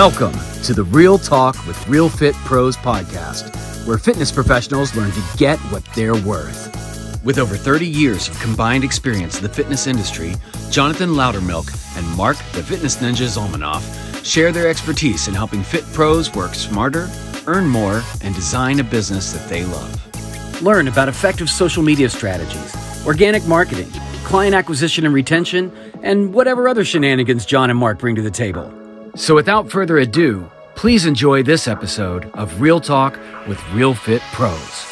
Welcome to the Real Talk with Real Fit Pros podcast, where fitness professionals learn to get what they're worth. With over 30 years of combined experience in the fitness industry, Jonathan Loudermilk and Mark the Fitness Ninja Zolmanoff share their expertise in helping fit pros work smarter, earn more, and design a business that they love. Learn about effective social media strategies, organic marketing, client acquisition and retention, and whatever other shenanigans John and Mark bring to the table. So without further ado, please enjoy this episode of Real Talk with Real Fit Pros.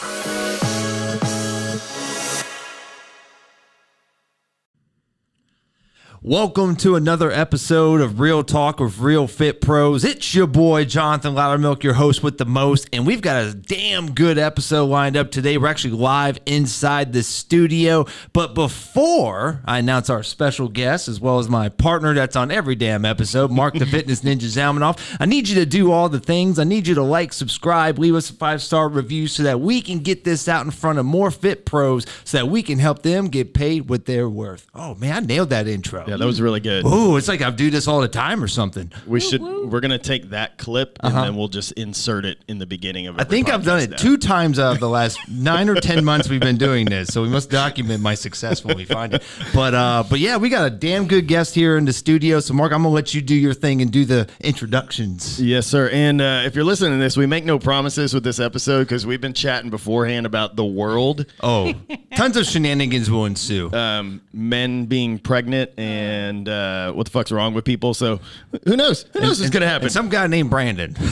Welcome to another episode of Real Talk with Real Fit Pros. It's your boy Jonathan Loudermilk, your host with the most, and we've got a damn good episode lined up today. We're actually live inside the studio, but before I announce our special guest as well as my partner that's on every damn episode, Mark the Fitness Ninja Zalmanoff, I need you to do all the things. I need you to like, subscribe, leave us a five star review so that we can get this out in front of more fit pros, so that we can help them get paid what they're worth. Oh man, I nailed that intro. Yeah, that was really good. Ooh, it's like I do this all the time or something. We should. We're gonna take that clip and then we'll just insert it in the beginning of. Uh-huh. I think I've done it two times out of the last nine or ten months we've been doing this, so we must document my success when we find it. But uh, but yeah, we got a damn good guest here in the studio. So Mark, I'm gonna let you do your thing and do the introductions. Yes, sir. And uh, if you're listening to this, we make no promises with this episode because we've been chatting beforehand about the world, Oh, tons of shenanigans will ensue. um, men being pregnant, and uh, what the fuck's wrong with people. So who knows? Who knows what's gonna happen? Some guy named Brandon.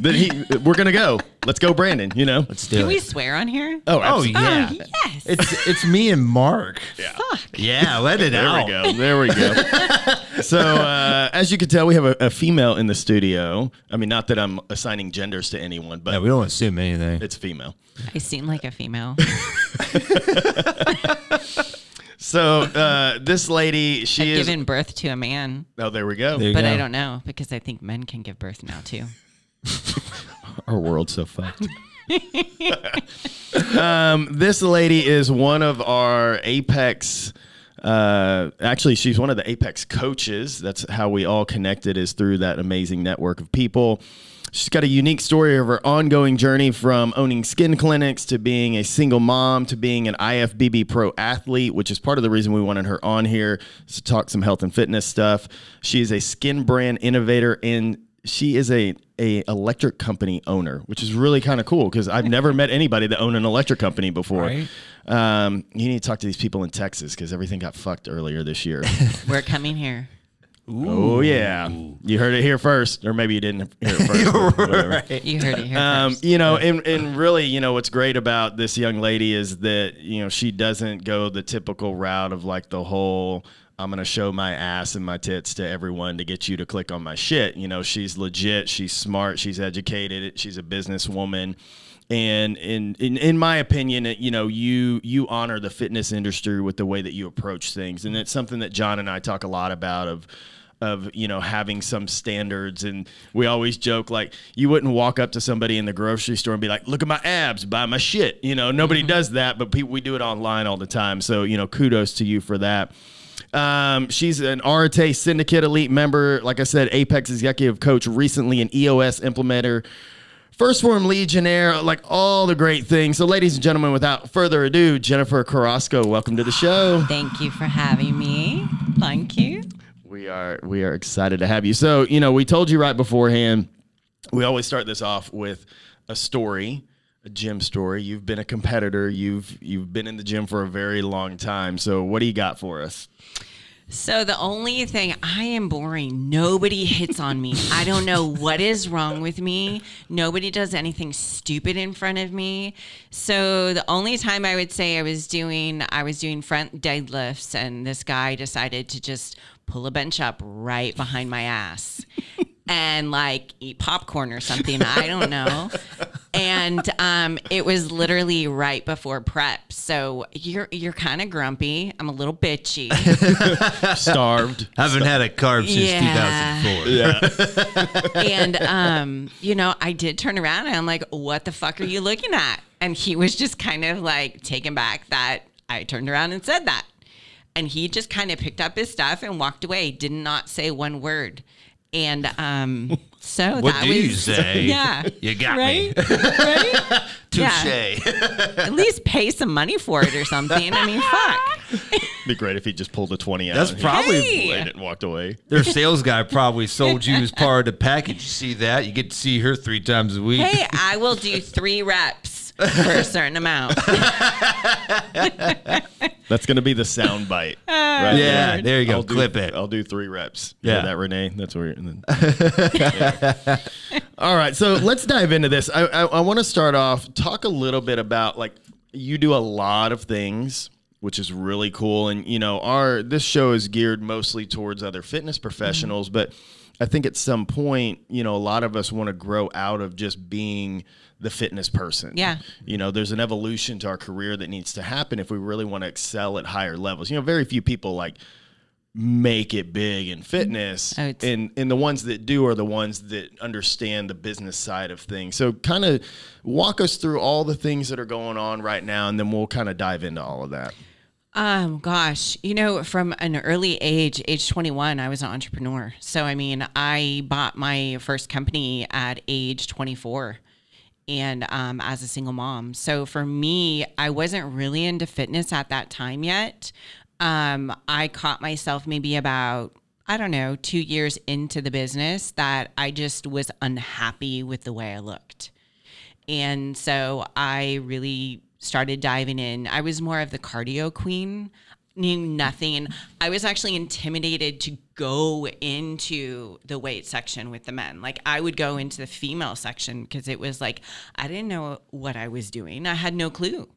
That he, we're gonna go. Let's go, Brandon. You know. Let's do Can it. we swear on here? Oh, Oh absolutely. yeah. Oh, yes. It's it's me and Mark. Yeah. Fuck. Yeah, let it There out. we go. There we go. so, uh, as you can tell, we have a, a female in the studio. I mean, not that I'm assigning genders to anyone, but Yeah, we don't assume anything. it's female. I seem like a female. So, uh, this lady, she I've is. given birth to a man, oh, there we go. There you but go. I don't know because I think men can give birth now too. Our world's so fucked. um, this lady is one of our Apex. Uh, actually, she's one of the Apex coaches. That's how we all connected, is through that amazing network of people. She's got a unique story of her ongoing journey from owning skin clinics to being a single mom to being an IFBB pro athlete, which is part of the reason we wanted her on here to talk some health and fitness stuff. She is a skin brand innovator and she is a a electric company owner, which is really kind of cool because I've never met anybody that owned an electric company before. Right. Um, you need to talk to these people in Texas because everything got fucked earlier this year. We're coming here. oh yeah, you heard it here first, or maybe you didn't hear it first. but whatever. You heard it here Um, first. you know, and, and really, you know, what's great about this young lady is that, you know, she doesn't go the typical route of like the whole, I'm going to show my ass and my tits to everyone to get you to click on my shit. You know, she's legit, she's smart, she's educated, she's a businesswoman. And in, in in my opinion, you know, you you honor the fitness industry with the way that you approach things, and it's something that John and I talk a lot about. Of of you know having some standards and we always joke like you wouldn't walk up to somebody in the grocery store and be like look at my abs buy my shit you know nobody mm-hmm. does that but people we do it online all the time so you know kudos to you for that um, she's an RTA Syndicate Elite member. Like I said, Apex Executive Coach, recently an EOS implementer, 1st Phorm Legionnaire, like all the great things. So, ladies and gentlemen, without further ado, Jennifer Carrasco, welcome to the show. Thank you for having me. Thank you. We are we are excited to have you. So, you know, we told you right beforehand. We always start this off with a story, a gym story. You've been a competitor. You've you've been in the gym for a very long time. So, what do you got for us? So the only thing I am boring. Nobody hits on me. I don't know what is wrong with me. Nobody does anything stupid in front of me. So the only time I would say I was doing I was doing front deadlifts and this guy decided to just pull a bench up right behind my ass. And like eat popcorn or something. I don't know. And um, it was literally right before prep. So you're you're kind of grumpy. I'm a little bitchy. Starved. Haven't had a carb since Yeah. 2004. and um, you know, I did turn around and I'm like, "What the fuck are you looking at?" And he was just kind of like taken back that I turned around and said that. And he just kind of picked up his stuff and walked away. Did not say one word. And um, so What that do was you say? Yeah, You got right, me. right. Touche. At least pay some money for it or something. I mean, fuck. Be great if he just pulled a twenty out. That's and probably- he played it and walked away. Their sales guy probably sold you as part of the package. You see that? You get to see her three times a week. Hey, I will do three reps for a certain amount. That's gonna be the sound bite. Right Yeah, there you go. I'll do- Clip it. I'll do three reps. Yeah. Yeah, that Renee. That's where. And then, Yeah. All right, so let's dive into this. I I, I want to start off talk a little bit about like you do a lot of things, which is really cool, and you know our this show is geared mostly towards other fitness mm-hmm. professionals, but I think at some point, you know, a lot of us want to grow out of just being the fitness person. Yeah. You know, there's an evolution to our career that needs to happen if we really want to excel at higher levels. You know, very few people like make it big in fitness. Oh, and and the ones that do are the ones that understand the business side of things. So kind of walk us through all the things that are going on right now and then we'll kind of dive into all of that. Um, gosh, you know, from an early age, age 21, I was an entrepreneur. So, I mean, I bought my first company at age 24 and um, as a single mom. So, for me, I wasn't really into fitness at that time yet. Um, I caught myself maybe about, I don't know, two years into the business that I just was unhappy with the way I looked. And so I really started diving in. I was more of the cardio queen, knew nothing. I was actually intimidated to go into the weight section with the men. Like I would go into the female section because it was like I didn't know what I was doing. I had no clue.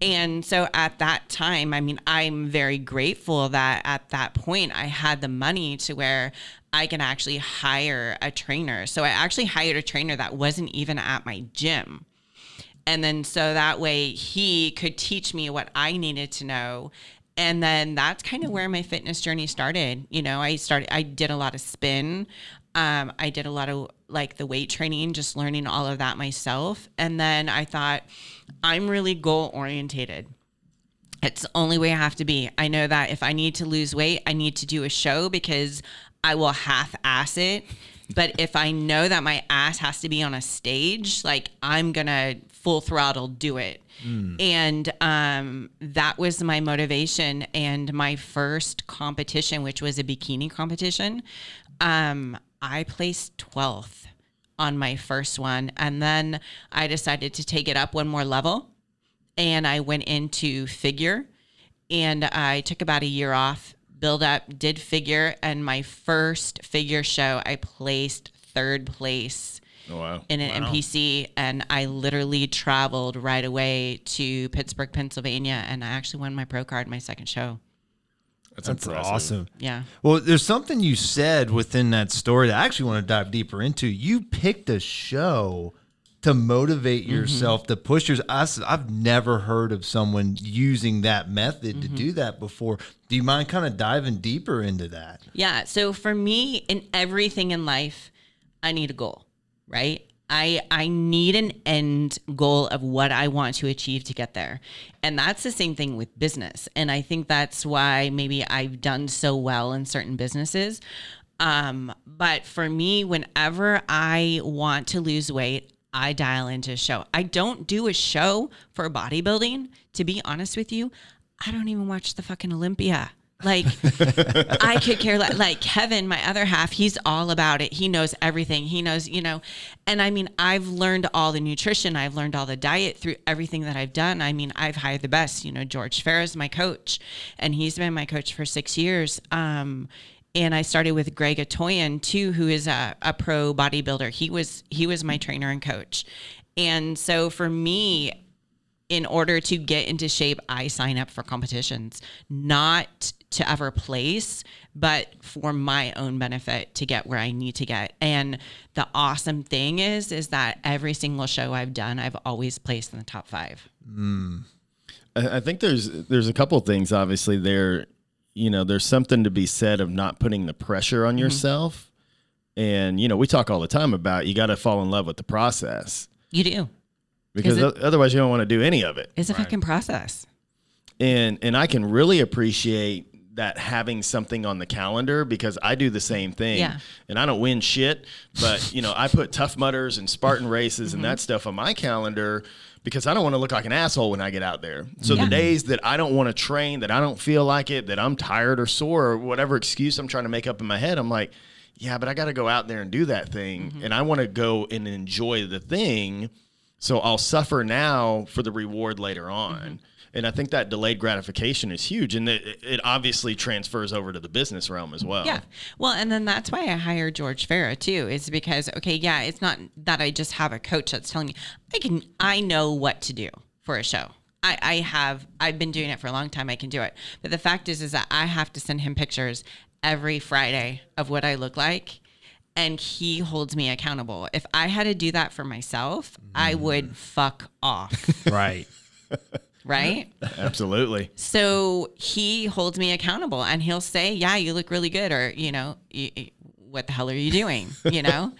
And so at that time, I mean, I'm very grateful that at that point I had the money to where I can actually hire a trainer. So I actually hired a trainer that wasn't even at my gym. And then so that way he could teach me what I needed to know. And then that's kind of where my fitness journey started. You know, I started, I did a lot of spin. Um, I did a lot of like the weight training, just learning all of that myself. And then I thought, I'm really goal orientated. It's the only way I have to be. I know that if I need to lose weight, I need to do a show because I will half ass it. But if I know that my ass has to be on a stage, like I'm gonna full throttle do it. And um, that was my motivation. And my first competition, which was a bikini competition, um, I placed 12th on my first one. And then I decided to take it up one more level and I went into figure and I took about a year off, build up, did figure, and my first figure show I placed third place Oh wow. in an NPC and I literally traveled right away to Pittsburgh, Pennsylvania and I actually won my pro card my second show. That's, That's awesome. Yeah. Well, there's something you said within that story that I actually want to dive deeper into. You picked a show to motivate yourself to push yours. I, have never heard of someone using that method to do that before. Do you mind kind of diving deeper into that? Yeah. So for me, in everything in life, I need a goal, right? I I need an end goal of what I want to achieve to get there. And that's the same thing with business. And I think that's why maybe I've done so well in certain businesses. Um, but for me, whenever I want to lose weight, I dial into a show. I don't do a show for bodybuilding. To be honest with you, I don't even watch the fucking Olympia. Like, I could care less. Like Kevin, my other half, he's all about it. He knows everything. He knows, you know, and I mean, I've learned all the nutrition. I've learned all the diet through everything that I've done. I mean, I've hired the best. You know, George Farah's my coach, and he's been my coach for six years. Um, and I started with Greg Atoyan too, who is a, a pro bodybuilder. He was he was my trainer and coach, and so for me, in order to get into shape, I sign up for competitions, not to ever place, but for my own benefit to get where I need to get. And the awesome thing is, is that every single show I've done, I've always placed in the top five. Hmm. I I think there's there's a couple things obviously there you know there's something to be said of not putting the pressure on yourself and you know we talk all the time about you got to fall in love with the process You do. because it- otherwise you don't want to do any of it It's a fucking process. and and I can really appreciate that having something on the calendar because I do the same thing Yeah. and I don't win shit, but you know, I put Tough Mudders and Spartan races Mm-hmm. and that stuff on my calendar because I don't want to look like an asshole when I get out there. So Yeah. the days that I don't want to train, that I don't feel like it, that I'm tired or sore or whatever excuse I'm trying to make up in my head, I'm like, yeah, but I got to go out there and do that thing Mm-hmm. and I want to go and enjoy the thing. So I'll suffer now for the reward later on. Mm-hmm. And I think that delayed gratification is huge. And it, it obviously transfers over to the business realm as well. Yeah. Well, and then that's why I hired George Farah too, is because okay, yeah, it's not that I just have a coach that's telling me I can I know what to do for a show. I, I have I've been doing it for a long time. I can do it. But the fact is is that I have to send him pictures every Friday of what I look like. And he holds me accountable. If I had to do that for myself, I would mm. fuck off. Right. Right? Absolutely. So he holds me accountable and he'll say, Yeah, you look really good, or, you know, what the hell are you doing? You know?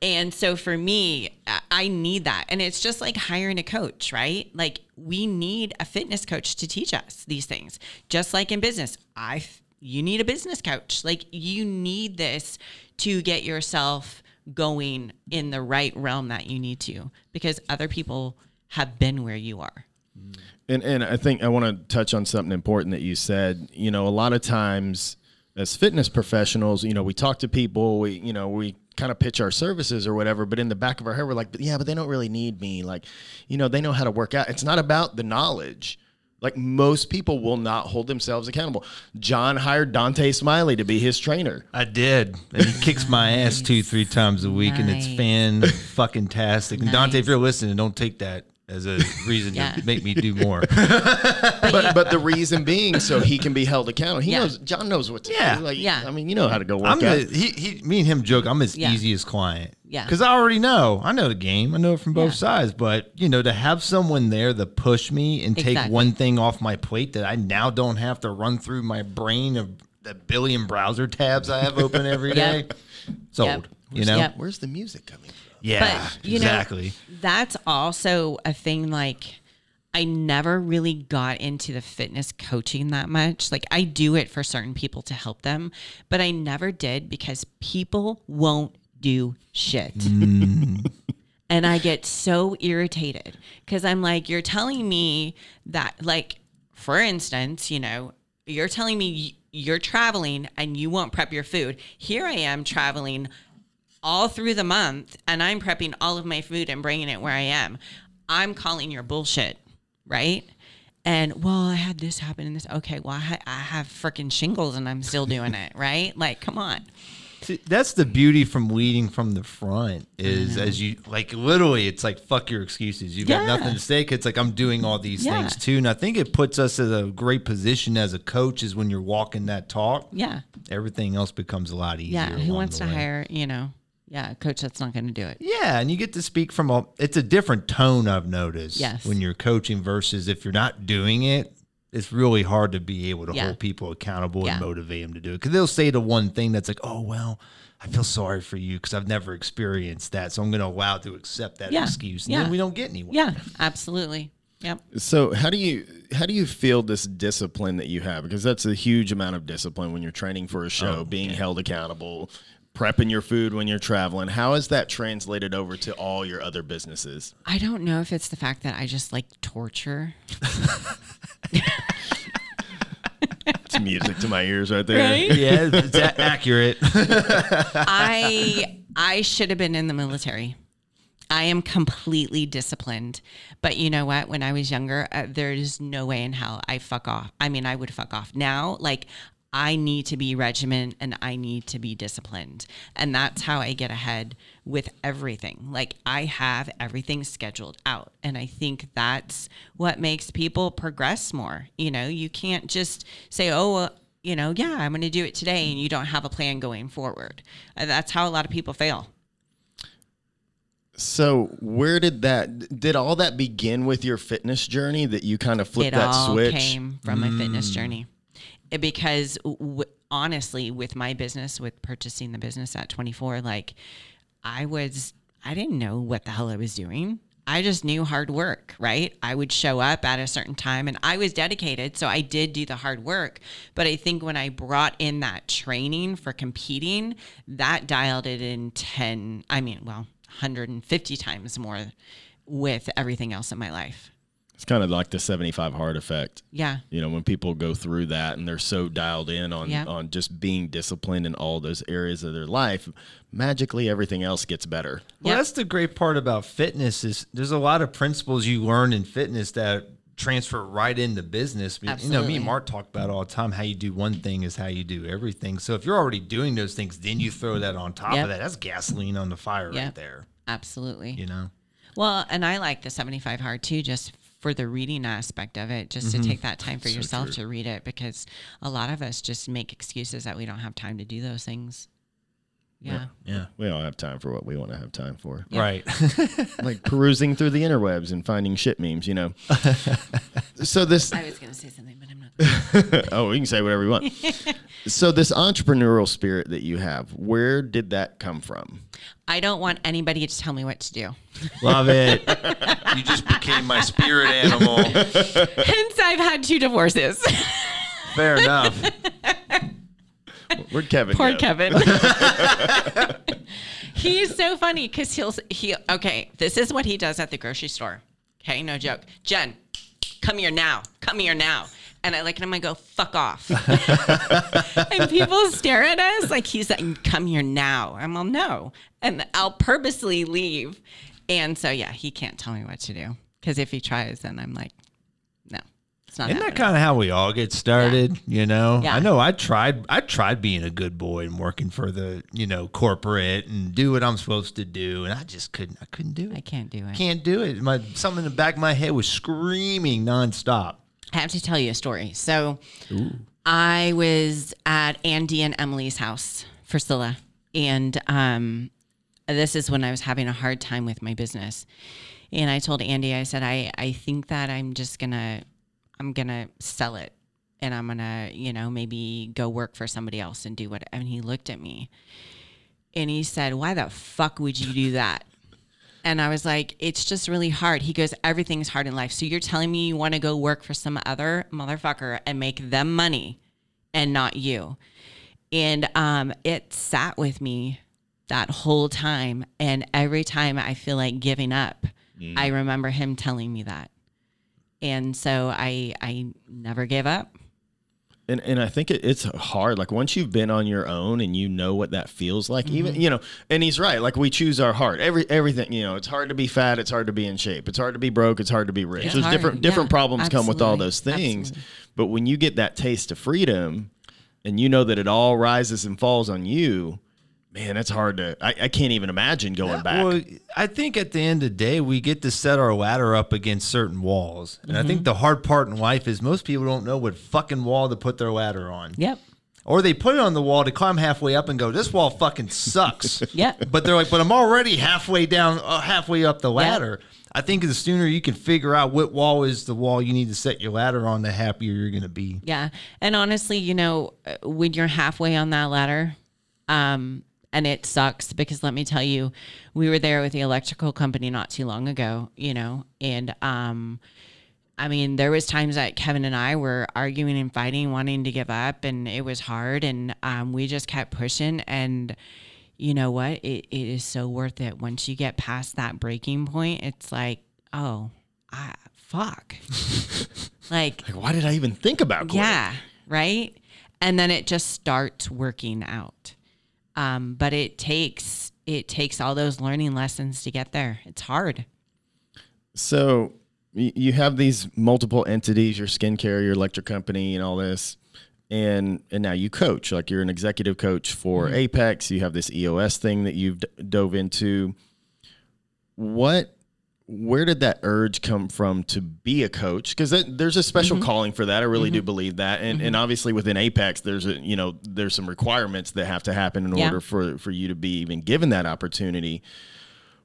and so for me, I- need that. And it's just like hiring a coach, right? Like we need a fitness coach to teach us these things. Just like in business, I you need a business coach. Like you need this to get yourself going in the right realm that you need to because other people have been where you are. Mm. And and I think I want to touch on something important that you said. You know, a lot of times as fitness professionals, you know, we talk to people, we you know, we kind of pitch our services or whatever, but in the back of our head we're like, but yeah, but they don't really need me. Like, you know, they know how to work out. It's not about the knowledge. Like most people will not hold themselves accountable. John hired Dante Smiley to be his trainer. I did. And he kicks my ass two, three times a week, and it's fan fucking tastic. And Dante, if you're listening, don't take that as a reason Yeah. to make me do more. But but the reason being so he can be held accountable. He Yeah. knows John knows what to Yeah. do. Like, Yeah. I mean, you know how to go work I'm out. the, he, he, me and him joke. I'm his Yeah. easiest client. Yeah. Because I already know. I know the game. I know it from both Yeah. sides. But you know, to have someone there to push me and take one thing off my plate that I now don't have to run through my brain of the billion browser tabs I have open every day. Yep. Sold. Yep. You know. Yep. Where's the music coming from? Yeah. But you exactly. know, that's also a thing. Like, I never really got into the fitness coaching that much. Like, I do it for certain people to help them, but I never did because people won't do shit. Mm. and I get so irritated because I'm like, you're telling me that, like, for instance, you know, you're telling me y- you're traveling and you won't prep your food. Here I am traveling all through the month and I'm prepping all of my food and bringing it where I am. I'm calling your bullshit, right? And well, I had this happen and this. Okay, well, I, ha- I have freaking shingles and I'm still doing it, right? Like, come on. See, that's the beauty from leading from the front is as you like literally it's like fuck your excuses you got Yeah. nothing to say it's like i'm doing all these Yeah. things too and i think it puts us in a great position as a coach is when you're walking that talk Yeah, everything else becomes a lot easier yeah. Who wants to way. hire, you know, yeah, coach that's not going to do it? yeah and you get to speak from a it's a different tone i've noticed Yes. when you're coaching versus if you're not doing it it's really hard to be able to Yeah. hold people accountable Yeah. and motivate them to do it because they'll say the one thing that's like oh well I feel sorry for you because I've never experienced that, so I'm going to allow to accept that Yeah. excuse, and Yeah. then we don't get anywhere. Yeah, absolutely. Yep. So how do you how do you feel this discipline that you have? Because that's a huge amount of discipline when you're training for a show, oh, being held accountable, prepping your food when you're traveling. How is that translated over to all your other businesses? I don't know if it's the fact that I just like torture. It's music to my ears right there. yeah, it's a- accurate. I I should have been in the military. I am completely disciplined, but you know what? When I was younger, uh, there is no way in hell I fuck off. I mean, I would fuck off. Now, like I need to be regimented and I need to be disciplined, and that's how I get ahead with everything. Like I have everything scheduled out, and I think that's what makes people progress more. You know, you can't just say, "Oh." Uh, you know, yeah, I'm going to do it today, and you don't have a plan going forward. Uh, That's how a lot of people fail. So where did that did all that begin with your fitness journey that you kind of flipped it that all switch? came from my fitness journey. Because w- honestly, with my business, with purchasing the business at 24, like I was, I didn't know what the hell I was doing. I just knew hard work, right? I would show up at a certain time and I was dedicated. So I did do the hard work. But I think when I brought in that training for competing, that dialed it in 10, I mean, well, 150 times more with everything else in my life. It's kind of like the 75 hard effect. Yeah. You know, when people go through that and they're so dialed in on Yeah. on just being disciplined in all those areas of their life, magically everything else gets better. Well, Yep. that's the great part about fitness is there's a lot of principles you learn in fitness that transfer right into business. Absolutely. You know, me and Mark talk about it all the time. How you do one thing is how you do everything. So if you're already doing those things, then you throw that on top Yep. of that. That's gasoline on the fire right there. Absolutely. You know. Well, and I like the 75 hard too, just for the reading aspect of it, just to mm-hmm. take that time for yourself to read it because a lot of us just make excuses that we don't have time to do those things. Yeah. Yeah. We don't have time for what we want to have time for. Right. like perusing through the interwebs and finding shit memes, you know. so this I was going to say something, but I'm not. oh, you can say whatever you want. so this entrepreneurial spirit that you have, where did that come from? I don't want anybody to tell me what to do. Love it. you just became my spirit animal. Hence, I've had two divorces. Fair enough. Where'd Kevin Poor go? Kevin. He's so funny because he'll he okay. This is what he does at the grocery store. Okay, no joke. Jen, come here now. Come here now. And I at him. I go, "Fuck off." and people stare at us like he's like, "Come here now." I'm all no, and I'll purposely leave. And so yeah, he can't tell me what to do because if he tries, then I'm like, it's not. Isn't that kind of how we all get started? You know, Yeah. I know I tried. I tried being a good boy and working for the you know corporate and do what I'm supposed to do, and I just couldn't. I couldn't do it. I can't do it. Can't do it. My something in the back of my head was screaming nonstop. I have to tell you a story. So I was at Andy and Emily's house for Scylla. And um, this is when I was having a hard time with my business. And I told Andy, I said, I, I think that I'm just gonna I'm gonna sell it and I'm gonna, you know, maybe go work for somebody else and do what and he looked at me and he said, Why the fuck would you do that? And I was like, it's just really hard. He goes, everything's hard in life. So you're telling me you want to go work for some other motherfucker and make them money and not you. And um, it sat with me that whole time. And every time I feel like giving up, I remember him telling me that. And so I I never gave up. And and I think it, it's hard. Like once you've been on your own and you know what that feels like, even mm-hmm. you know. And he's right. Like we choose our heart. Every everything. You know, it's hard to be fat. It's hard to be in shape. It's hard to be broke. It's hard to be rich. It's There's hard, different different yeah, problems come with all those things. absolutely. But when you get that taste of freedom, and you know that it all rises and falls on you, man, it's hard to. I, I can't even imagine going back. Well, I think at the end of the day, we get to set our ladder up against certain walls, and I Mm-hmm. think the hard part in life is most people don't know what fucking wall to put their ladder on. Yep. Or they put it on the wall to climb halfway up and go, "This wall fucking sucks." Yep. But they're like, "But I'm already halfway down, uh, halfway up the ladder." I think the sooner you can figure out what wall is the wall you need to set your ladder on, the happier you're going to be. Yeah. And honestly, you know, uh, when you're halfway on that ladder, um, and it sucks because let me tell you, we were there with the electrical company not too long ago, you know, and um, I mean, there was times that Kevin and I were arguing and fighting, wanting to give up, and it was hard, and um, we just kept pushing. And you know what? It, it is so worth it. Once you get past that breaking point, it's like, oh, I, fuck, like like, why did I even think about quitting? yeah, right. And then it just starts working out. Um, but it takes it takes all those learning lessons to get there. It's hard. So you have these multiple entities, your skincare, your electric company, and all this, and and now you coach. Like you're an executive coach for Apex. You have this EOS thing that you've d- dove into. What? Where did that urge come from to be a coach? Because there's a special calling for that. I really do believe that, and and obviously within Apex, there's a you know there's some requirements that have to happen in Yeah. order for for you to be even given that opportunity.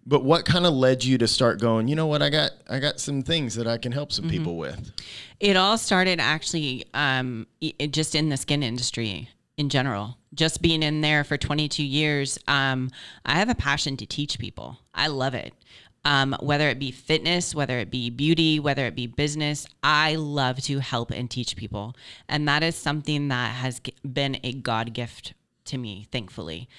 But what kind of led you to start going? You know what? I got I got some things that I can help some people with. It all started actually um, just in the skin industry in general. just being in there for 22 years, um, I have a passion to teach people. I love it. Um, whether it be fitness, whether it be beauty, whether it be business, I love to help and teach people. And that is something that has been a God gift to me, thankfully.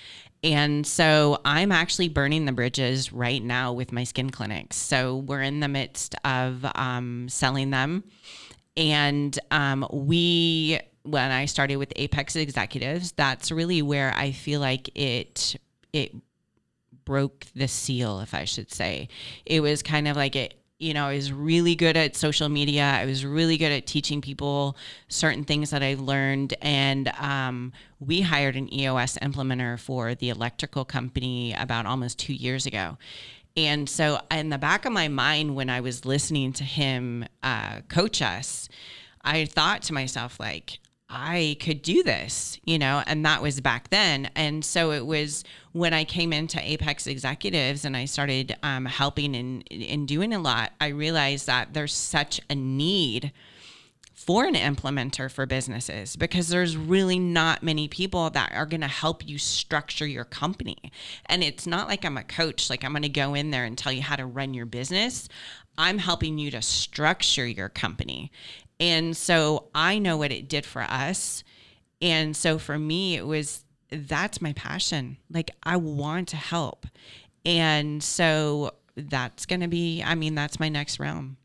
And so I'm actually burning the bridges right now with my skin clinics. So we're in the midst of um, selling them. And um, we, when I started with Apex Executives, that's really where I feel like it, it broke the seal, if I should say. It was kind of like it, you know, I was really good at social media. I was really good at teaching people certain things that I've learned. And um, we hired an EOS implementer for the electrical company about almost two years ago. And so, in the back of my mind, when I was listening to him uh, coach us, I thought to myself, like, I could do this, you know, and that was back then. And so it was when I came into Apex Executives and I started um, helping and, and doing a lot, I realized that there's such a need for an implementer for businesses because there's really not many people that are going to help you structure your company. And it's not like I'm a coach, like I'm going to go in there and tell you how to run your business. I'm helping you to structure your company. And so I know what it did for us. And so for me, it was that's my passion. Like I want to help. And so that's going to be, I mean, that's my next realm.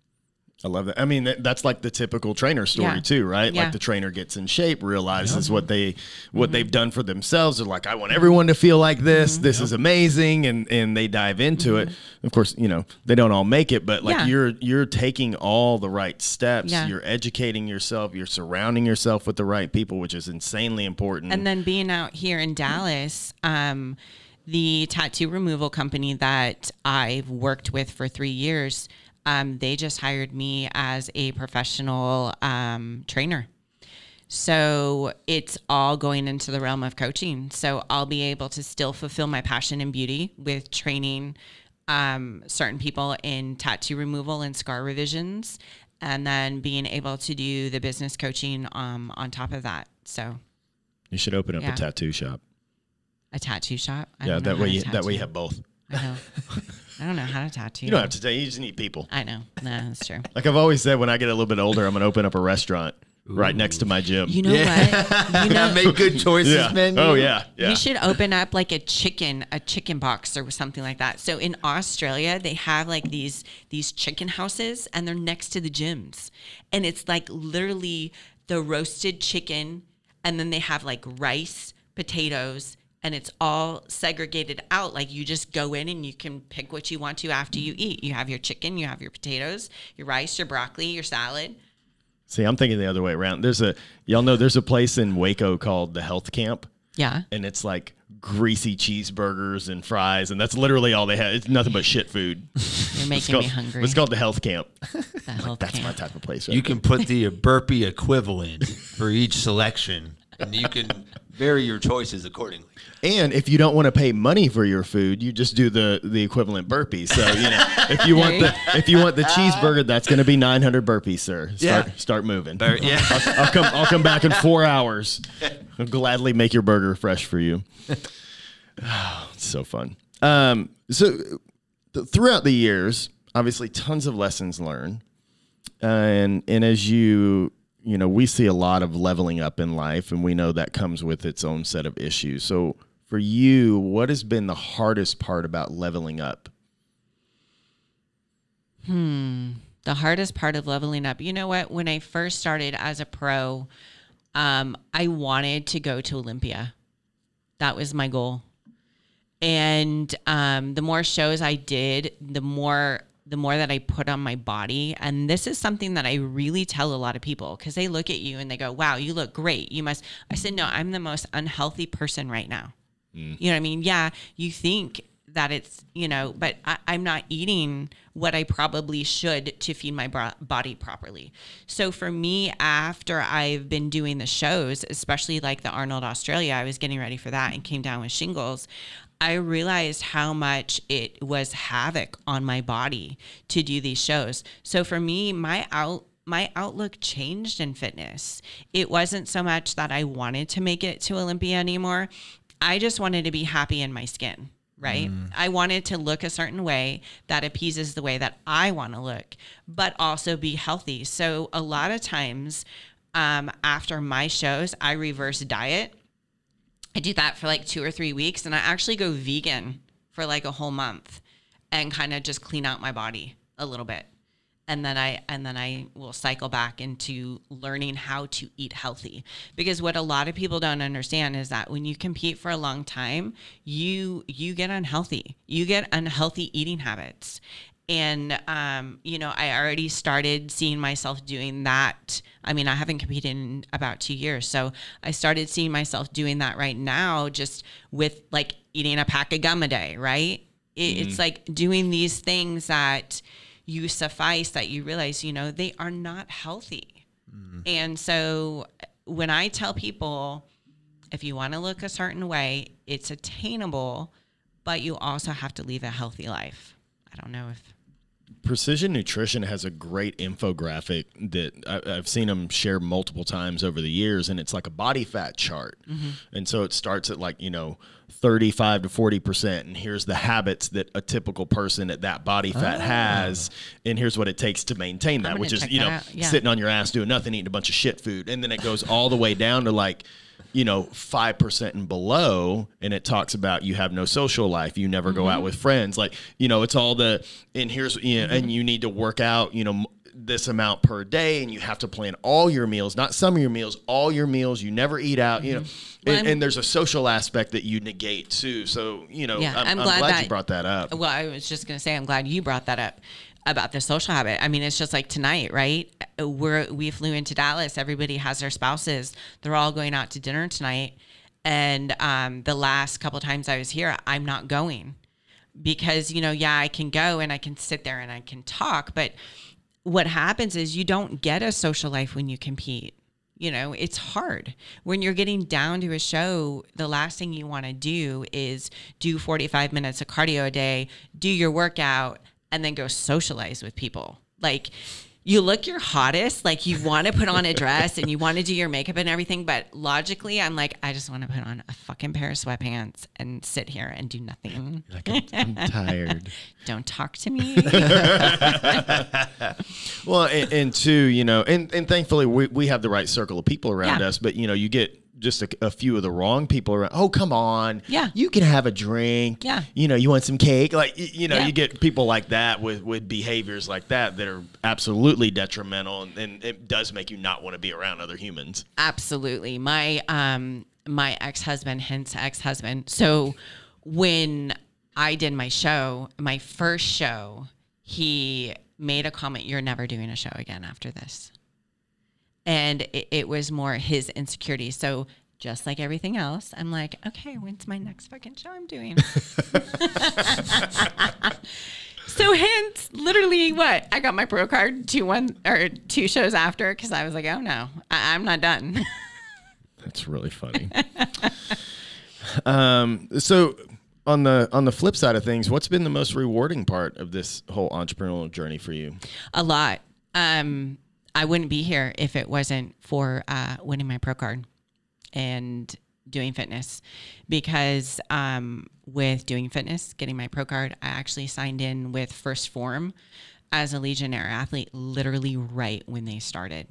I love that. I mean, that's like the typical trainer story yeah. too, right? Yeah. Like the trainer gets in shape, realizes what they what mm-hmm. they've done for themselves. They're like, I want everyone to feel like this. Mm-hmm. This is amazing, and and they dive into mm-hmm. it. Of course, you know they don't all make it, but like yeah. you're you're taking all the right steps. You're educating yourself. You're surrounding yourself with the right people, which is insanely important. And then being out here in Dallas. Um, the tattoo removal company that I've worked with for three years, um, they just hired me as a professional um, trainer. So it's all going into the realm of coaching. So I'll be able to still fulfill my passion in beauty with training um, certain people in tattoo removal and scar revisions, and then being able to do the business coaching um, on top of that. So you should open up yeah. a tattoo shop. A tattoo shop. I yeah, that way you, that way you have both. I know. I don't know how to tattoo. You don't have to. tell. You just need people. I know. No, that's true. like I've always said, when I get a little bit older, I'm going to open up a restaurant. Ooh. Right next to my gym. You know yeah. what? You know, make good choices, yeah. man. Oh yeah, yeah. We should open up like a chicken, a chicken box or something like that. So in Australia, they have like these these chicken houses, and they're next to the gyms, and it's like literally the roasted chicken, and then they have like rice, potatoes, and it's all segregated out. Like you just go in and you can pick what you want to after you eat. You have your chicken, you have your potatoes, your rice, your broccoli, your salad. See, I'm thinking the other way around. There's a y'all know there's a place in Waco called the Health Camp. Yeah. And it's like greasy cheeseburgers and fries, and that's literally all they have. It's nothing but shit food. You're making called, me hungry. It's called the Health Camp. The health that's camp. my type of place. Right you can put the burpee equivalent for each selection, and you can vary your choices accordingly. And if you don't want to pay money for your food, you just do the the equivalent burpees. So you know, if you want the if you want the cheeseburger, that's going to be 900 burpees, sir. Start yeah. start moving. Bur- yeah, I'll, I'll, come I'll come back in four hours. I'll gladly make your burger fresh for you. Oh, it's so fun. Um, so th- throughout the years, obviously, tons of lessons learned, uh, and and as you you know, we see a lot of leveling up in life, and we know that comes with its own set of issues. So, for you, what has been the hardest part about leveling up? Hmm. The hardest part of leveling up. You know what? When I first started as a pro, um, I wanted to go to Olympia. That was my goal. And um, the more shows I did, the more the more that I put on my body. And this is something that I really tell a lot of people because they look at you and they go, wow, you look great. You must. I said, no, I'm the most unhealthy person right now. Mm. You know what I mean? Yeah, you think that it's, you know, but I, am not eating what I probably should to feed my body properly. So for me, after I've been doing the shows, especially like the Arnold Australia, I was getting ready for that and came down with shingles. I realized how much it was havoc on my body to do these shows. So for me, my out my outlook changed in fitness. It wasn't so much that I wanted to make it to Olympia anymore. I just wanted to be happy in my skin, right? I wanted to look a certain way that appeases the way that I want to look, but also be healthy. So a lot of times um, after my shows, I reverse diet. I do that for like two or three weeks, and I actually go vegan for like a whole month and kind of just clean out my body a little bit. And then I and then I will cycle back into learning how to eat healthy. Because what a lot of people don't understand is that when you compete for a long time you you get unhealthy. You get unhealthy eating habits and um, you know I already started seeing myself doing that. I mean I haven't competed in about two years. So I started seeing myself doing that right now just with like eating a pack of gum a day right? It, it's mm-hmm. like doing these things that you suffice that you realize, you know, they are not healthy. Mm-hmm. And so uh, when I tell people, if you want to look a certain way, it's attainable, but you also have to live a healthy life. I don't know if Precision Nutrition has a great infographic that I, I've seen them share multiple times over the years, and it's like a body fat chart. Mm-hmm. And so it starts at like, you know, 35 to 40%. And here's the habits that a typical person at that body fat oh. has. And here's what it takes to maintain that, which is, you know. Yeah. sitting on your ass doing nothing, eating a bunch of shit food. And then it goes all the way down to like, you know, 5% and below. And it talks about you have no social life. You never go out Mm-hmm. with friends. Like, you know, it's all the, and here's, you know, and you need to work out, you know, this amount per day and you have to plan all your meals, not some of your meals, all your meals. You never eat out, you know, Mm-hmm. Well, and, and there's a social aspect that you negate too. So, you know, Yeah, I'm, I'm I'm glad glad, that- you brought that up. Well, I was just going to say, I'm glad you brought that up about the social habit. I mean, it's just like tonight, right? We're we flew into Dallas. Everybody has their spouses. They're all going out to dinner tonight. And um, the last couple times I was here, I'm not going because you know, yeah, I can go and I can sit there and I can talk, but what happens is you don't get a social life when you compete. You know, it's hard. When you're getting down to a show, the last thing you want to do is do 45 minutes of cardio a day, do your workout, and then go socialize with people. Like, you look your hottest, like you want to put on a dress and you want to do your makeup and everything, but logically, I'm like, I just want to put on a fucking pair of sweatpants and sit here and do nothing. Like, I'm, I'm tired. Don't talk to me. Well, and, and two, you know, and, and thankfully we, we have the right circle of people around Yeah. us, but you know, you get just a, a few of the wrong people around. Oh, come on. Yeah. You can have a drink. Yeah. You know, you want some cake? Like, you know, Yeah. you get people like that with, with behaviors like that that are absolutely detrimental and, and it does make you not want to be around other humans. Absolutely. My um my ex-husband, hence ex-husband. So when I did my show, my first show, he made a comment, You're never doing a show again after this. And it, it was more his insecurity. So just like everything else, I'm like, okay, when's my next fucking show I'm doing? so hence, literally, what I got my pro card two one or two shows after because I was like, oh no, I, I'm not done. That's really funny. um, so on the on the flip side of things, what's been the most rewarding part of this whole entrepreneurial journey for you? a lot. Um, I wouldn't be here if it wasn't for uh, winning my pro card and doing fitness because um, with doing fitness, getting my pro card, I actually signed in with 1st Phorm as a Legionnaire athlete literally right when they started.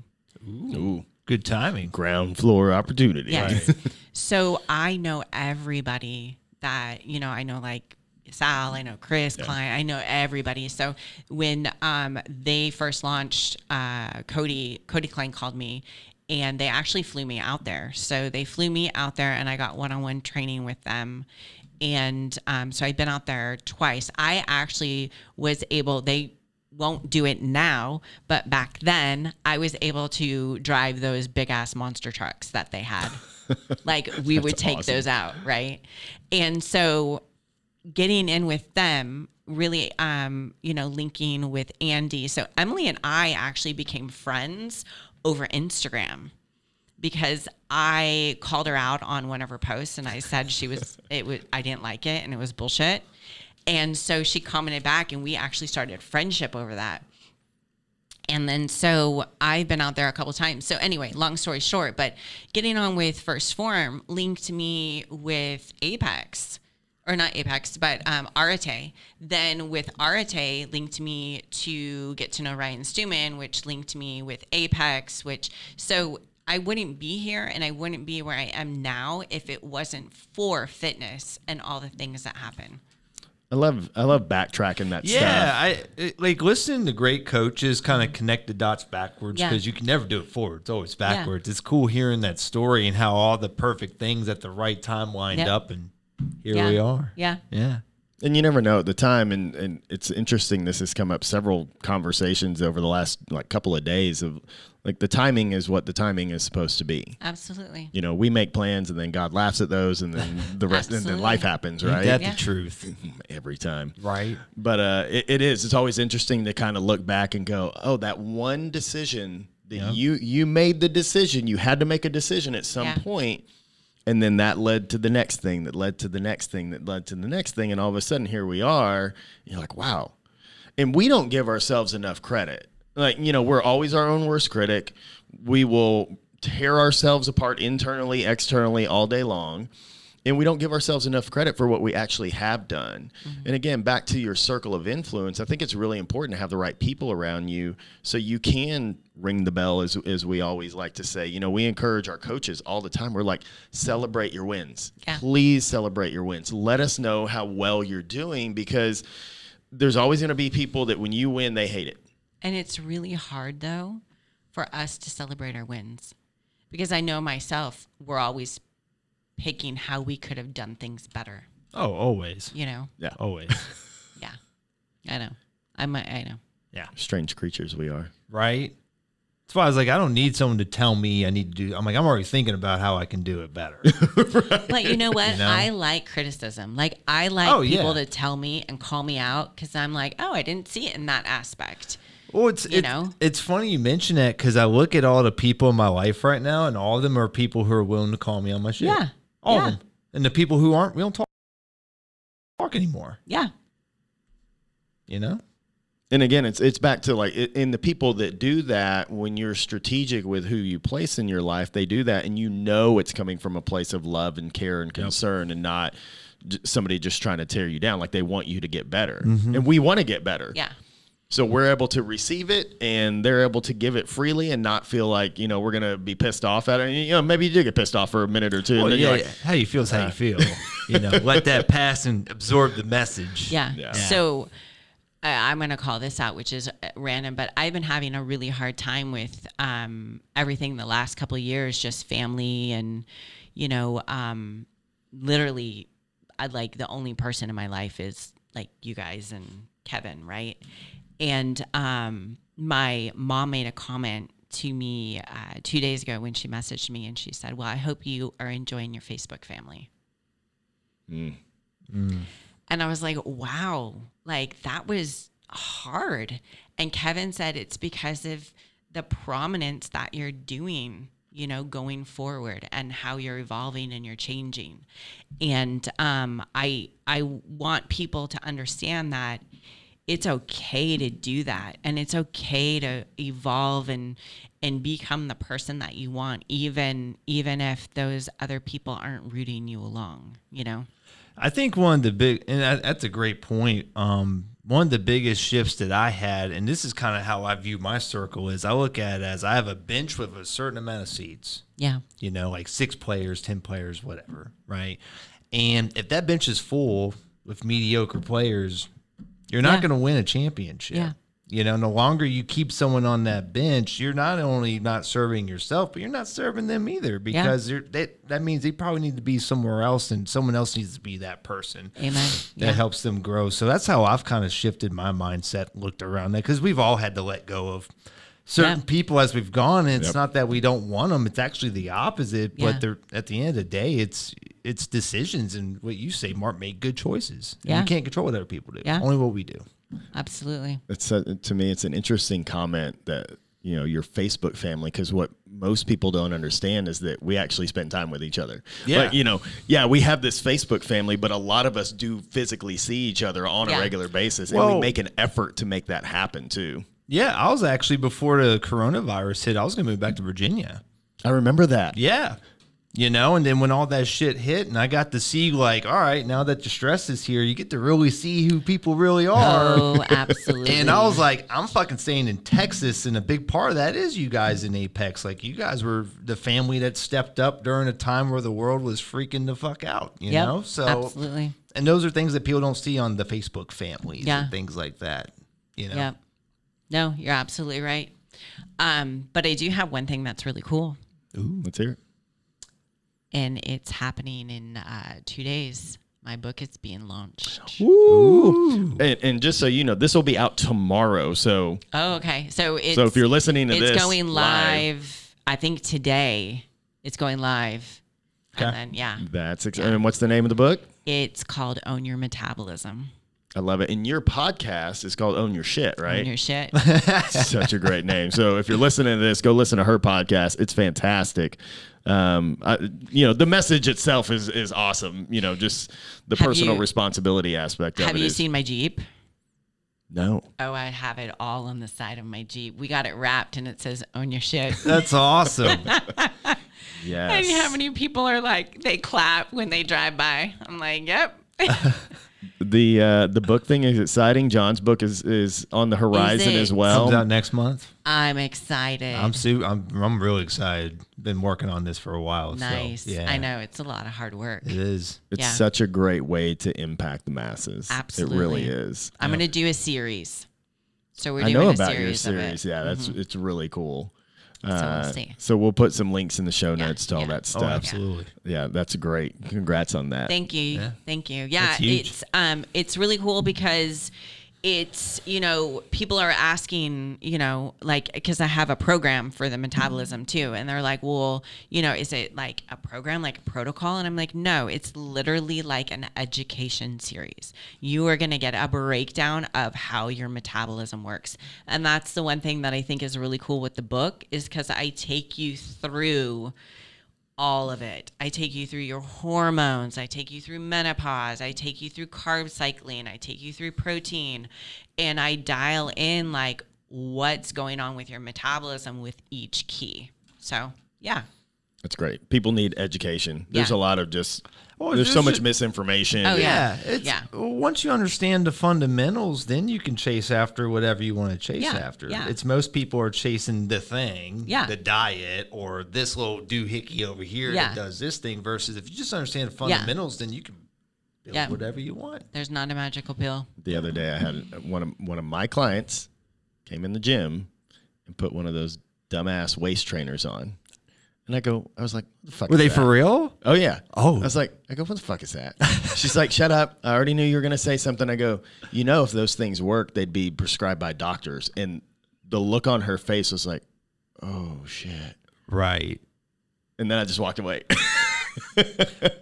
Ooh, Good timing. ground floor opportunity. Yes. so I know everybody that, you know, I know like Sal, I know Chris Klein, I know everybody. So when um, they first launched, uh, Cody, Cody Klein called me and they actually flew me out there. So they flew me out there and I got one on one training with them. And um, so I've been out there twice. I actually was able, they, won't do it now, but back then I was able to drive those big ass monster trucks that they had. like we would take awesome. those out, right? And so getting in with them really um you know linking with Andy. So Emily and I actually became friends over Instagram because I called her out on one of her posts and I said she was it was I didn't like it and it was bullshit. And so she commented back and we actually started friendship over that. And then so I've been out there a couple times. So anyway, long story short, but getting on with 1st Phorm linked me with Apex or not Apex, but um, Arate. Then with Arate, linked me to get to know Ryan Stewman, which linked me with Apex. Which so I wouldn't be here and I wouldn't be where I am now if it wasn't for fitness and all the things that happen. I love I love backtracking that Yeah, stuff. Yeah, I like listening to great coaches kind of connect the dots backwards Yeah. because you can never do it forward. It's always backwards. It's cool hearing that story and how all the perfect things at the right time lined Yep. up, and here Yeah. we are. Yeah. Yeah. And you never know at the time, and, and it's interesting. This has come up several conversations over the last like couple of days of like the timing is what the timing is supposed to be. Absolutely. You know, we make plans and then God laughs at those, and then the rest, and then life happens, right? that Yeah. the truth? Every time, right. but uh, it, it is. It's always interesting to kind of look back and go, "Oh, that one decision that you you made the decision. You had to make a decision at some Yeah. point, and then that led to the next thing, that led to the next thing, that led to the next thing, and all of a sudden here we are. You're like, wow, and we don't give ourselves enough credit. Like you know, we're always our own worst critic. We will tear ourselves apart internally, externally, all day long and we don't give ourselves enough credit for what we actually have done. Mm-hmm. And again, back to your circle of influence, I think it's really important to have the right people around you so you can ring the bell, as, as we always like to say. You know, we encourage our coaches all the time. We're like, celebrate your wins. Yeah. Please celebrate your wins. Let us know how well you're doing because there's always going to be people that when you win, they hate it. And it's really hard though for us to celebrate our wins because I know myself, we're always picking how we could have done things better, Oh, always. you know? Yeah. Always. Yeah. I know. I'm, I know. yeah. Strange creatures we are. Right. That's why I was like, I don't need someone to tell me I need to do. I'm like, I'm already thinking about how I can do it better. But you know what? You know? I like criticism. Like I like Oh, people yeah. to tell me and call me out because I'm like, oh, I didn't see it in that aspect. Well, it's You it's, know? it's funny you mention that because I look at all the people in my life right now, and all of them are people who are willing to call me on my shit. Yeah. All Yeah. of them. And the people who aren't, we don't talk talk anymore. Yeah. You know? and again it's it's back to like in the people that do that when you're strategic with who you place in your life they do that and you know it's coming from a place of love and care and concern and not somebody just trying to tear you down like they want you to get better mm-hmm. and we want to get better Yeah. So we're able to receive it and they're able to give it freely and not feel like you know we're gonna be pissed off at it you know maybe you do get pissed off for a minute or two Well, and then yeah, you're like, How you feel is how you feel. you know, let that pass and absorb the message. Yeah. Yeah. So uh, I'm going to call this out, which is uh, random, but I've been having a really hard time with um, everything the last couple of years, just family and, you know, um, literally, I like the only person in my life is like you guys and Kevin, right? And um, my mom made a comment to me uh, two days ago when she messaged me and she said, Well, I hope you are enjoying your Facebook family. And I was like, wow, like that was hard. And Kevin said it's because of the prominence that you're doing, you know, going forward and how you're evolving and you're changing. And um, I I want people to understand that it's okay to do that and it's okay to evolve and and become the person that you want even even if those other people aren't rooting you along, you know. I think one of the big, and that's a great point. Um, one of the biggest shifts that I had, and this is kind of how I view my circle, is I look at it as I have a bench with a certain amount of seats. Yeah. You know, like six players, ten players, whatever, right? And if that bench is full with mediocre players, you're not Yeah. going to win a championship. Yeah. You know, no longer you keep someone on that bench, you're not only not serving yourself, but you're not serving them either because you're, that that means they probably need to be somewhere else, and someone else needs to be that person Amen. that Yeah. helps them grow. So that's how I've kind of shifted my mindset, looked around that because we've all had to let go of certain Yeah. people as we've gone. And it's not that we don't want them; it's actually the opposite. Yeah. But they're at the end of the day, it's it's decisions and what you say, Mark, make good choices. Yeah. you can't control what other people do. Yeah. Only what we do. Absolutely. it's a, to me it's an interesting comment that you know your facebook family because what most people don't understand is that we actually spend time with each other Yeah. Like, you know yeah we have this facebook family but a lot of us do physically see each other on Yeah. a regular basis and we make an effort to make that happen too Yeah, I was actually before the coronavirus hit. I was gonna move back to Virginia. I remember that. Yeah. You know, and then when all that shit hit, and I got to see, like, all right, now that the stress is here, you get to really see who people really are. Oh, absolutely. And I was like, I'm fucking staying in Texas, and a big part of that is you guys in Apex. Like, you guys were the family that stepped up during a time where the world was freaking the fuck out, you Yep, know? So, absolutely. and those are things that people don't see on the Facebook families Yeah. and things like that, you know? Yep. No, you're absolutely right. Um, but I do have one thing that's really cool, Ooh, Let's hear it. And it's happening in uh, two days. My book is being launched. And, and just so you know, this will be out tomorrow. So Oh, okay. So it's so if you're listening to it's this, it's going live, I think today. It's going live. Okay. And then yeah, that's ex- and what's the name of the book? it's called Own Your Metabolism. I love it. And your podcast is called Own Your Shit, right? Own Your Shit. Such a great name. So if you're listening to this, go listen to her podcast. It's fantastic. Um, I, you know, the message itself is is awesome. You know, just the Have personal you- responsibility aspect of Have it. you is- seen my Jeep? No. Oh, I have it all on the side of my Jeep. We got it wrapped and it says Own Your Shit. That's awesome. Yes. And how many people are like they clap when they drive by? I'm like, yep. the uh, the book thing is exciting. John's book is is on the horizon as well. Comes out next month. I'm excited. I'm su- I'm I'm really excited. Been working on this for a while. nice. So, yeah, I know it's a lot of hard work. it is. It's Yeah. such a great way to impact the masses. Absolutely. It really is. I'm gonna do a series. So we're I doing know a about series, your of series. it. Yeah, that's it's really cool. We'll Uh, see. so we'll put some links in the show notes to all yeah. that Oh, stuff. absolutely. Yeah, that's great. Congrats on that. Thank you. Thank you. Yeah, That's huge. it's um it's really cool because it's you know people are asking you know like because i have a program for the metabolism mm-hmm. too and they're like well you know is it like a program like a protocol? And i'm like no it's literally like an education series. You are going to get a breakdown of how your metabolism works. And that's the one thing that i think is really cool with the book is because i take you through all of it. I take you through your hormones. I take you through menopause. I take you through carb cycling. I take you through protein. And I dial in like what's going on with your metabolism with each key. So, yeah. That's great. People need education. There's Yeah. a lot of just Well, there's it's so much a- misinformation. Oh, Yeah, Yeah. it's Yeah. once you understand the fundamentals, then you can chase after whatever you want to chase Yeah, after. yeah. It's most people are chasing the thing, Yeah. the diet, or this little doohickey over here Yeah. that does this thing. Versus if you just understand the fundamentals, then you can build Yeah. whatever you want. There's not a magical pill. The other day I had one of one of my clients came in the gym and put one of those dumbass waist trainers on. And I go, I was like, what the fuck Were they that? for real? Oh yeah. Oh. I was like, I go, what the fuck is that? She's like, shut up. I already knew you were gonna say something. I go, you know, if those things work, they'd be prescribed by doctors. And the look on her face was like, oh shit. Right. And then I just walked away.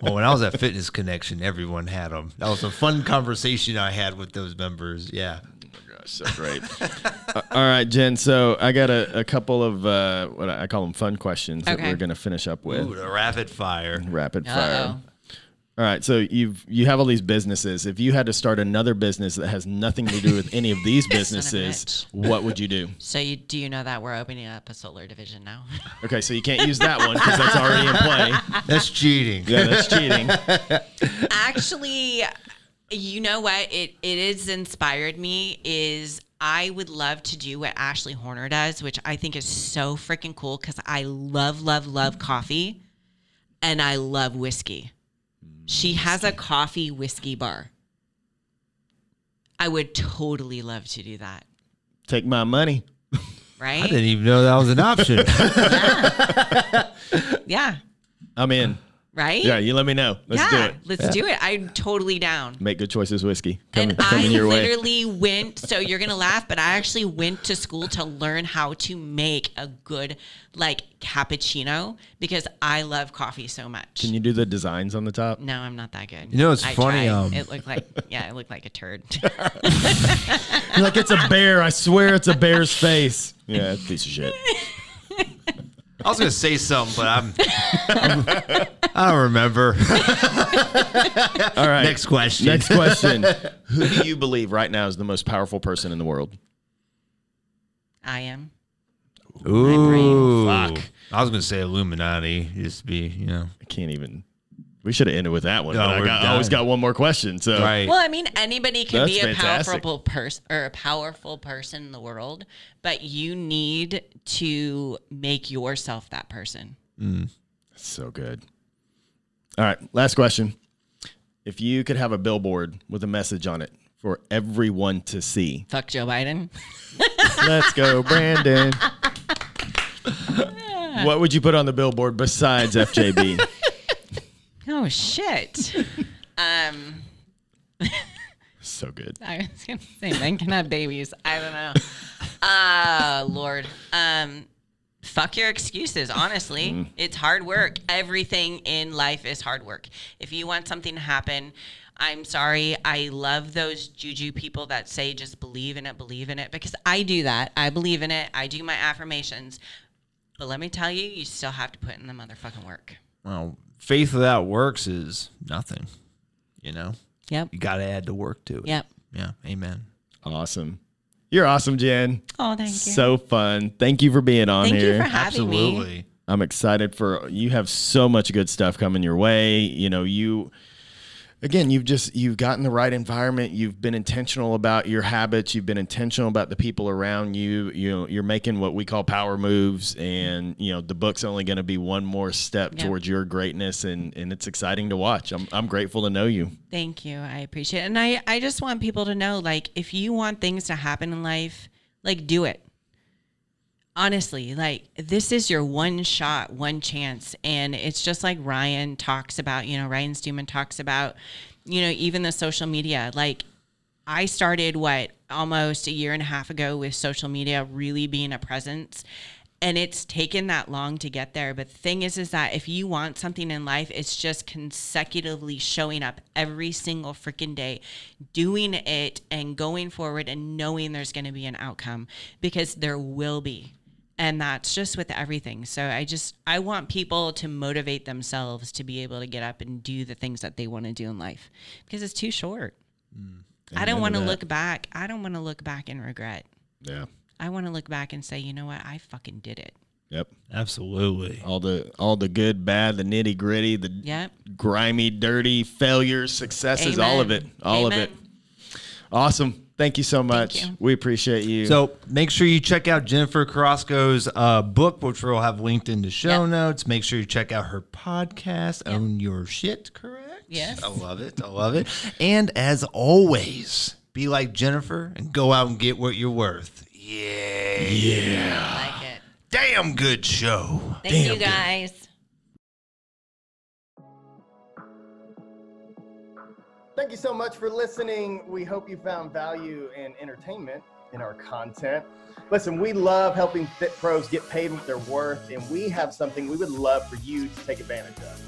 Well, when I was at Fitness Connection, everyone had them. That was a fun conversation I had with those members. Yeah. Gosh, so great. Uh, all right, Jen. So I got a, a couple of uh, what I call them fun questions that we're gonna finish up with. Ooh, the rapid fire. Rapid fire. Uh-oh. All right, so you've you have all these businesses. If you had to start another business that has nothing to do with any of these Son of businesses, what would you do? So, you, do you know that we're opening up a solar division now? Okay, so you can't use that one because that's already in play. That's cheating. Yeah, that's cheating. Actually, you know what? It it is inspired me is I would love to do what Ashley Horner does, which I think is so freaking cool because I love, love, love coffee and I love whiskey. She mm, has a coffee whiskey bar. I would totally love to do that. Take my money. Right? I didn't even know that was an option. yeah. I'm in. Right? Yeah, you let me know. Let's yeah. do it. Let's do it. I'm totally down. Make good choices, whiskey. Coming, and coming I your way. literally went. So you're gonna laugh, but I actually went to school to learn how to make a good like cappuccino because I love coffee so much. Can you do the designs on the top? no, I'm not that good. You know, it's I funny, tried. um, it looked like yeah, it looked like a turd. You're like it's a bear. I swear it's a bear's face. Yeah, piece of shit. I was gonna say something, but I'm, I'm I don't remember. All right. Next question. Next question. Who do you believe right now is the most powerful person in the world? I am. Ooh, Fuck. I was gonna say Illuminati. Just be, you know, I can't even. We should have ended with that one. No, but I, got, I always got one more question. So right. Well, I mean, anybody can That's be a fantastic. powerful person or a powerful person in the world, but you need to make yourself that person. Mm. So good. All right, last question. If you could have a billboard with a message on it for everyone to see, Fuck Joe Biden. let's go, Brandon. what would you put on the billboard besides FJB? Oh shit. um, so good. I was gonna say men can have babies. I don't know. Ah, Lord. Um, fuck your excuses. Honestly, it's hard work. Everything in life is hard work. If you want something to happen, I'm sorry. I love those juju people that say just believe in it, believe in it, because I do that. I believe in it. I do my affirmations. But let me tell you, you still have to put in the motherfucking work. well, faith without works is nothing. You know, Yep. you got to add the work to it. Yep. Yeah. Amen. Awesome. You're awesome, Jen. Oh, thank you. So fun. Thank you for being on Thank here. you for having me. Absolutely. I'm excited for you have so much good stuff coming your way. You know, you again, you've just you've gotten the right environment. You've been intentional about your habits. You've been intentional about the people around you. You know, you're making what we call power moves, and you know the book's only going to be one more step Yeah. towards your greatness, and and it's exciting to watch. I'm I'm grateful to know you. Thank you. I appreciate it. And I, I just want people to know like, if you want things to happen in life, like, do it. Honestly, like, this is your one shot, one chance. And it's just like Ryan talks about, you know, Ryan Stewman talks about, you know, even the social media. Like, I started what almost a year and a half ago with social media really being a presence. And it's taken that long to get there. But the thing is, is that if you want something in life, it's just consecutively showing up every single freaking day, doing it and going forward and knowing there's going to be an outcome because there will be. And that's just with everything. So I just, I want people to motivate themselves to be able to get up and do the things that they want to do in life because it's too short. Mm. I don't want to look back. I don't want to look back and regret. Yeah. I want to look back and say, you know what? I fucking did it. Yep. Absolutely. All the all the good, bad, the nitty gritty, the Yep. grimy, dirty failures, successes, all of it, Amen. all of it. Awesome. Thank you so much. you. We appreciate you. So make sure you check out Jennifer Carrasco's uh, book, which we'll have linked in the show Yep. notes. Make sure you check out her podcast, Own Your Shit, correct? Yes. I love it. I love it. And as always, be like Jennifer and go out and get what you're worth. Yeah. Yeah. I like it. Damn good show. Thank you guys. Thank you so much for listening. We hope you found value and entertainment in our content. Listen, we love helping fit pros get paid what they're worth, and we have something we would love for you to take advantage of.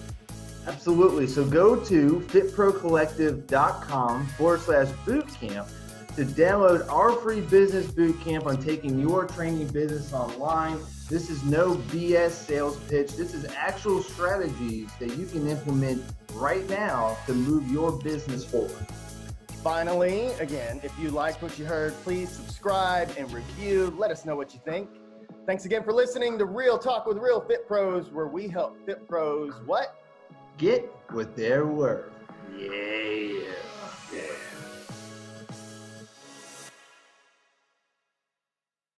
Absolutely. So go to fitprocollective.com forward slash bootcamp to download our free business bootcamp on taking your training business online. This is no BS sales pitch. This is actual strategies that you can implement right now to move your business forward. Finally, again, if you liked what you heard, please subscribe and review. Let us know what you think. Thanks again for listening to Real Talk with Real Fit Pros, where we help fit pros what? Get what they're worth. Yeah. yeah.